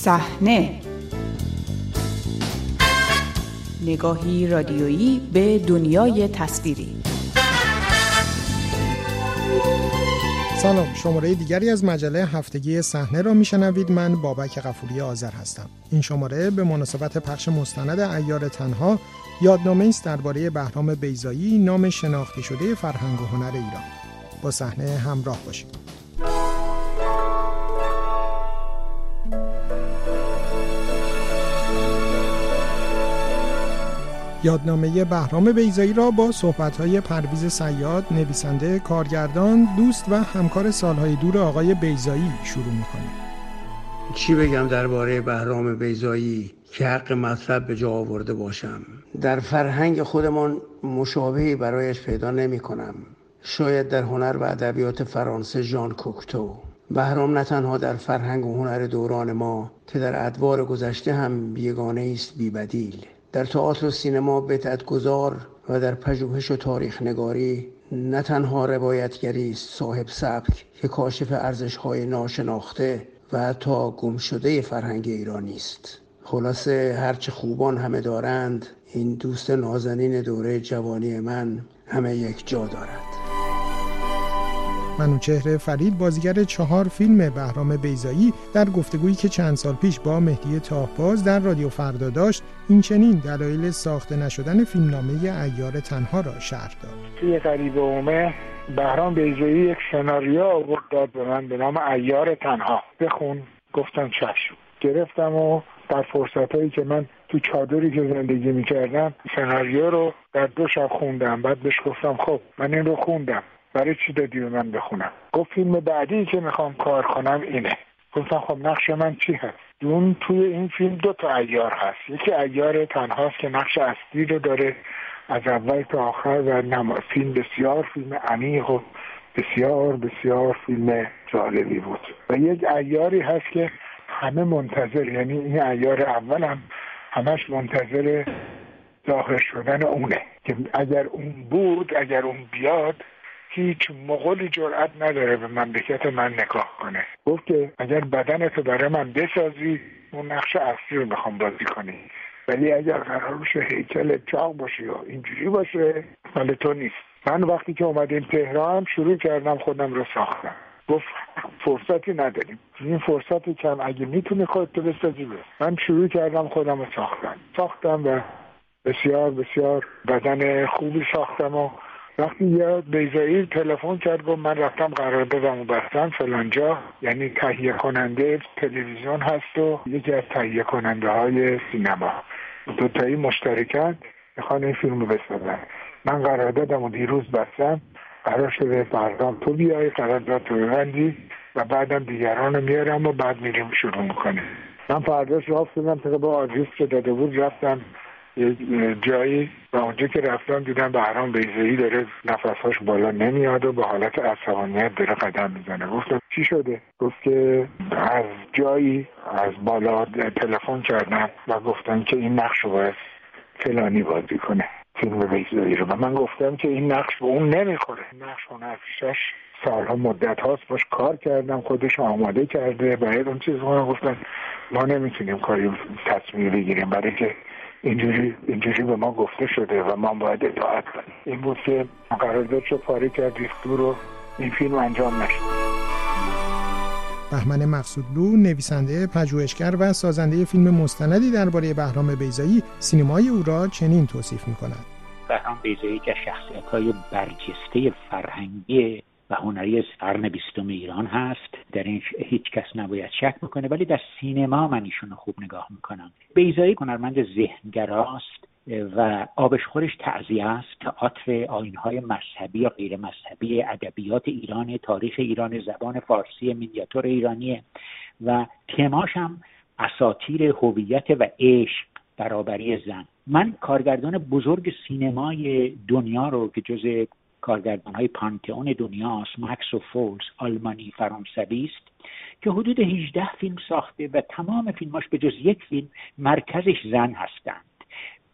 صحنه. نگاهی رادیویی به دنیای تصویری. سلام شماره دیگری از مجله هفتگی صحنه را میشنوید. من بابک غفوری آذر هستم. این شماره به مناسبت پخش مستند ایار تنها یادنامه است درباره بهرام بیزایی نام شناخته شده فرهنگ و هنر ایران. با صحنه همراه باشید. یادنامه بهرام بیزایی را با صحبت‌های پرویز سیاد، نویسنده، کارگردان، دوست و همکار سالهای دور آقای بیزایی شروع می‌کنیم. چی بگم درباره بهرام بیزایی که حق مطلب به جا آورده باشم؟ در فرهنگ خودمان مشابهی برایش پیدا نمی کنم شاید در هنر و ادبیات فرانسه ژان کوکتو. بهرام نه تنها در فرهنگ و هنر دوران ما که در ادوار گذشته هم بیگانه است بیبدیل. در تئاتر و سینما بتعت گذار و در پژوهش و تاریخ نگاری نه تنها روایتگری صاحب سبک که کاشف ارزش های ناشناخته و حتی گم شده فرهنگ ایرانی است. خلاصه هرچه خوبان همه دارند این دوست نازنین دوره جوانی من همه یک جا دارد منوچهر فرید بازیگر چهار فیلم بهرام بیزایی در گفتگویی که چند سال پیش با مهدی تاهباز در رادیو فردا داشت این چنین دلایل ساخته نشدن فیلمنامه ایار تنها را شرح داد. توی قریب اومه بهرام بیزایی یک سناریو آورد داد به من به نام ایار تنها. بخون گفتم چشم. گرفتم و در فرصت هایی که من تو چادری که زندگی می‌کردم سناریو رو در دو شب خوندم. بعد بهش گفتم خب من این رو خوندم. برای چی دادی به من بخونم؟ گفت فیلم بعدی که می‌خوام کار کنم اینه. گفتم خب نقش من چی هست؟ اون توی این فیلم دو تا ایار هست. یکی ایار تنهاست که نقش اصلی رو داره از اول تا آخر و نما فیلم بسیار فیلم عمیق و بسیار بسیار فیلم جالبی بود. و یک ایاری هست که همه منتظر یعنی این ایار اول هم همش منتظر ظاهر شدن اونه. که اگر اون بود اگر اون بیاد هیچ مغولی جرأت نداره به مملکت من نگاه کنه. گفت که اگر بدنتو برای من بسازی اون نقش اصلی رو می‌خوام بازی کنی. ولی اگر قرار باشه هیکل چاق باشه یا اینجوری باشه مال تو نیست. من وقتی که اومدیم تهران شروع کردم خودم رو ساختم. گفت فرصتی نداریم. این فرصتی کم اگه می‌تونی خودتو بسازی بس. من شروع کردم خودم رو ساختم. ساختم و بسیار بسیار بدن خوبی ساختم و وقتی یه بیزایی تلفن کرد گفت من رفتم قرار دادم و بستم. فلانجا یعنی تهیه کننده تلویزیون هست و یکی از تهیه کننده های سینما. دوتایی مشترکن می‌خوان این فیلم رو بسازن. من قرار دادم و دیروز بستم. قرار شده فردام تو بیای قرارداد تو ببندی و بعدم دیگران رو میارم و بعد میریم شروع می‌کنه من فرداش راه شدم طبق آدرس که داده بود رفتم جایی و اونجا که رفتم دیدم بهرام بیزایی داره نفسهاش بالا نمیاد و به حالت عصبانیت داره قدم می‌زنه. گفتم چی شده؟ گفت که از جایی از بالا تلفن کردم و گفتم که این نقش رو باید فلانی بازی کنه فیلم بیزایی رو. و من گفتم که این نقش به اون نمی‌خوره. نقش هنرپیشش سالها مدت هاست. باش کار کردم خودش آماده کرده باید اون چیز گفتن ما نمی‌تونیم کاری تصمیم بگیریم. برای که اینجوری اینجوری به ما گفته شده و ما باید اطاعت کنیم. این بود که قرارداد رو پاره کرد رو این فیلم انجام نشد. بهمن مقصودلو نویسنده پژوهشگر و سازنده فیلم مستندی درباره بهرام بیزایی سینمای او را چنین توصیف می‌کند. بهرام بیزایی که شخصیت های برجسته فرهنگی و هنری قرن بیستم ایران هست. در این هیچ کس نباید شک بکنه ولی در سینما من ایشون خوب نگاه می‌کنم. بیزایی هنرمند ذهنگراست و آبش خورش تعذیه است. تئاتر آینهای مذهبی یا غیر مذهبی ادبیات ایران تاریخ ایران زبان فارسی مینیاتور ایرانیه و تماش هم اساتیر هویت و عشق برابری زن. من کارگردان بزرگ سینمای دنیا رو که جز کارگردان های پانتئون دنیاست مکس و فولز آلمانی فرانسوی است که حدود 18 فیلم ساخته و تمام فیلماش به جز یک فیلم مرکزش زن هستند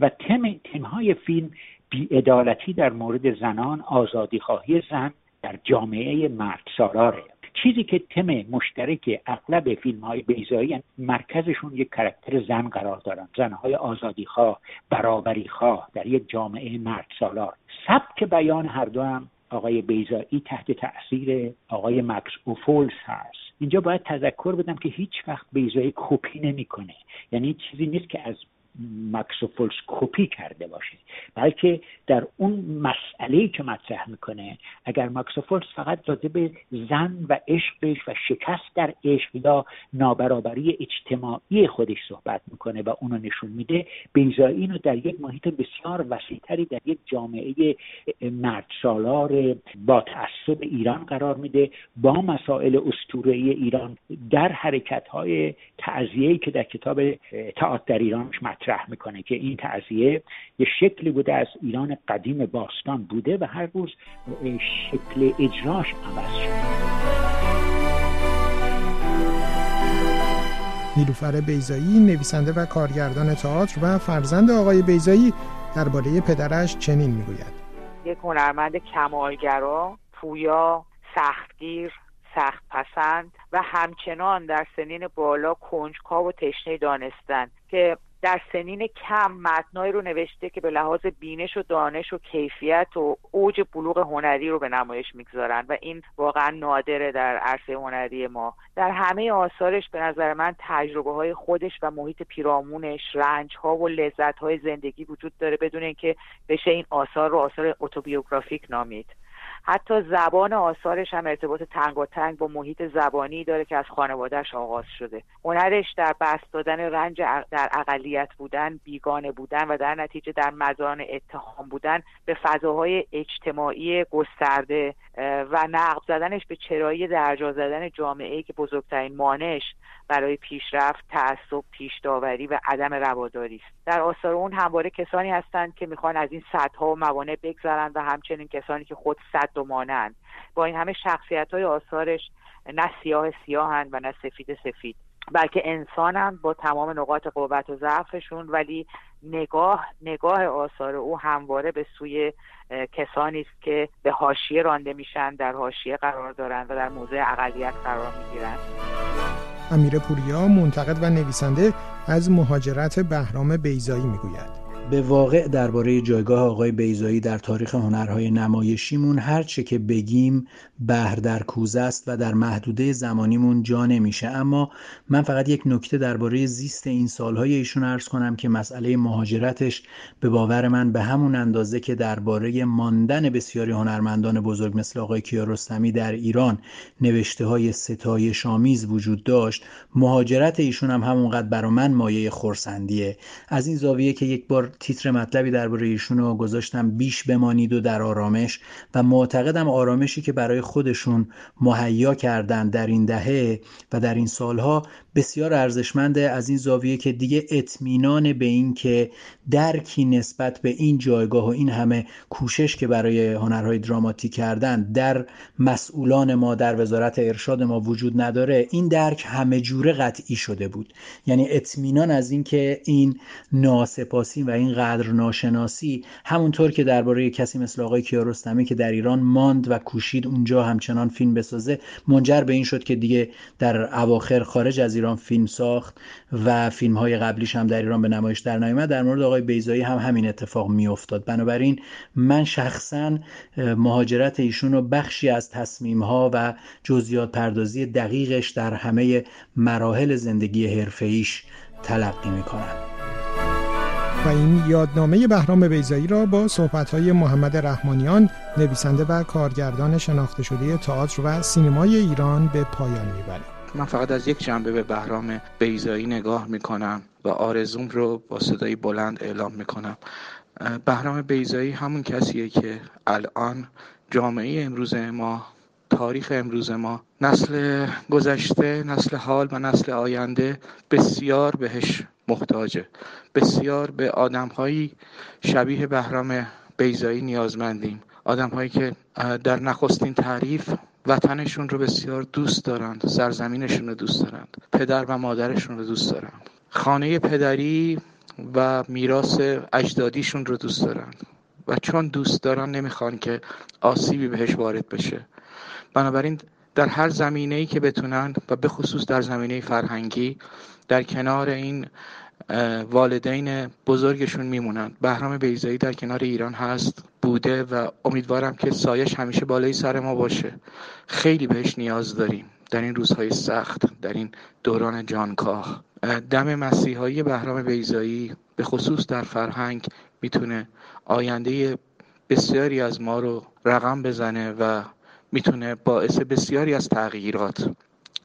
و تم تمهای فیلم بیعدالتی در مورد زنان آزادی خواهی زن در جامعه مرد سالاره چیزی که تم مشترک اغلب فیلم های بیزایی مرکزشون یک کرکتر زن قرار دارن. زنهای برابری خواه در یک جامعه مرد سالار سبک بیان هر دو هم آقای بیزایی تحت تاثیر آقای مکس اوفولز هست. اینجا باید تذکر بدم که هیچ وقت بیزایی کپی نمی‌کنه. یعنی چیزی نیست که از مکسوفولس کپی کرده باشه. بلکه در اون مسئله که مطرح می‌کنه اگر مکسوفولس فقط راجع به زن و عشقش و شکست در عشق یا نابرابری اجتماعی خودش صحبت می‌کنه و اونو نشون میده بیزایی اینو در یک محیط بسیار وسیعتری در یک جامعه مرد سالار با تعصب ایران قرار میده با مسائل اسطوره ایران در حرکت های که در کتاب تئاتر در ایرانش مطرح می‌کنه که این تعذیه یه شکلی بوده از ایران قدیم باستان بوده و هر روز شکل اجراش عوض شده. نیلوفر بیزایی نویسنده و کارگردان تئاتر و فرزند آقای بیزایی درباره پدرش چنین می‌گوید. یک هنرمند کمالگرا پویا سختگیر سخت پسند و همچنان در سنین بالا کنجکاو و تشنه دانستن که در سنین کم متنایی رو نوشته که به لحاظ بینش و دانش و کیفیت و اوج بلوغ هنری رو به نمایش می‌گذارن و این واقعا نادره در عرصه هنری ما. در همه آثارش به نظر من تجربه های خودش و محیط پیرامونش رنج ها و لذت های زندگی وجود داره بدون اینکه بشه این آثار رو آثار اتوبیوگرافیک نامید. حتی زبان آثارش هم ارتباط تنگ و تنگ با محیط زبانی داره که از خانوادهش آغاز شده. هنرش در بست دادن رنج در اقلیت بودن بیگانه بودن و در نتیجه در مزان اتهام بودن به فضاهای اجتماعی گسترده و نقب زدنش به چرایی درجا زدن جامعه که بزرگترین مانش برای پیشرفت تعصب پیش داوری و عدم رواداری است. در آثار اون همواره کسانی هستند که می‌خوان از این صدها و موانع بگذرند و همچنین کسانی که خود صد و مانند با این همه شخصیت های آثارش نه سیاه سیاهند و نه سفید سفید بلکه انسانند با تمام نقاط قوت و ضعفشون ولی نگاه نگاه آثار او همواره به سوی کسانی است که به حاشیه رانده میشن در حاشیه قرار دارند و در موضع اقلیت قرار می‌گیرند امیر پوریا منتقد و نویسنده از مهاجرت بهرام بیزایی می‌گوید. به واقع درباره جایگاه آقای بیزایی در تاریخ هنرهای نمایشیمون هر چه که بگیم بهر در کوزه است و در محدوده زمانیمون جا نمیشه. اما من فقط یک نکته درباره زیست این سالهای ایشون عرض کنم که مسئله مهاجرتش به باور من به همون اندازه که درباره ماندن بسیاری هنرمندان بزرگ مثل آقای کیارستمی در ایران نوشته های ستای شامیز وجود داشت مهاجرت ایشون هم همونقدر برا من مایه خورسندیه از این زاویه که یک بار تیتر مطلبی درباره ایشون گذاشتم بیش بمانید و در آرامش و معتقدم آرامشی که برای خودشون مهیا کردن در این دهه و در این سالها بسیار ارزشمنده از این زاویه که دیگه اطمینان به این که درکی نسبت به این جایگاه و این همه کوشش که برای هنرهای دراماتی کردن در مسئولان ما در وزارت ارشاد ما وجود نداره این درک همه جوره قطعی شده بود. یعنی اطمینان از اینکه این ناسپاسی و این قدر ناشناسی همونطور که درباره کسی مثل آقای کیارستمی که در ایران ماند و کوشید اونجا همچنان فیلم بسازه منجر به این شد که دیگه در اواخر خارج از ایران فیلم ساخت و فیلم های قبلیش هم در ایران به نمایش در نیامد. در مورد آقای بیزایی هم همین اتفاق میافتاد. بنابراین من شخصا مهاجرت ایشون رو بخشی از تصمیم ها و جزئیات پردازی دقیقش در همه مراحل زندگی حرفه‌ایش تلقی می‌کنم. و این یادنامه بهرام بیزایی را با صحبت‌های محمد رحمانیان نویسنده و کارگردان شناخته شده تئاتر و سینمای ایران به پایان می‌بریم. من فقط از یک جنبه به بهرام بیزایی نگاه می‌کنم و آرزوم رو با صدای بلند اعلام می‌کنم. بهرام بیزایی همون کسیه که الان جامعه امروز ما تاریخ امروز ما نسل گذشته نسل حال و نسل آینده بسیار بهش محتاجه. بسیار به آدمهایی شبیه بهرام بیزایی نیازمندیم. آدمهایی که در نخستین تعریف وطنشون رو بسیار دوست دارند سرزمینشون رو دوست دارند پدر و مادرشون رو دوست دارند. خانه پدری و میراث اجدادیشون رو دوست دارند. و چون دوست دارن نمی‌خوان که آسیبی بهش وارد بشه. بنابراین در هر زمینه ای که بتونن و به خصوص در زمینه فرهنگی در کنار این والدین بزرگشون میمونن. بهرام بیزایی در کنار ایران هست بوده و امیدوارم که سایش همیشه بالای سر ما باشه. خیلی بهش نیاز داریم. در این روزهای سخت در این دوران جانکاه. دم مسیحایی بهرام بیزایی به خصوص در فرهنگ می‌تونه آینده بسیاری از ما رو رقم بزنه و می‌تونه باعث بسیاری از تغییرات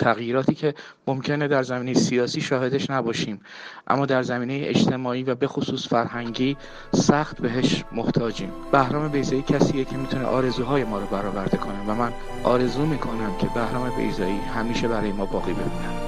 تغییراتی که ممکنه در زمینه سیاسی شاهدش نباشیم. اما در زمینه اجتماعی و به خصوص فرهنگی سخت بهش محتاجیم. بهرام بیزایی کسیه که می‌تونه آرزوهای ما رو برآورده کنه و من آرزو می‌کنم که بهرام بیزایی همیشه برای ما باقی بمونه.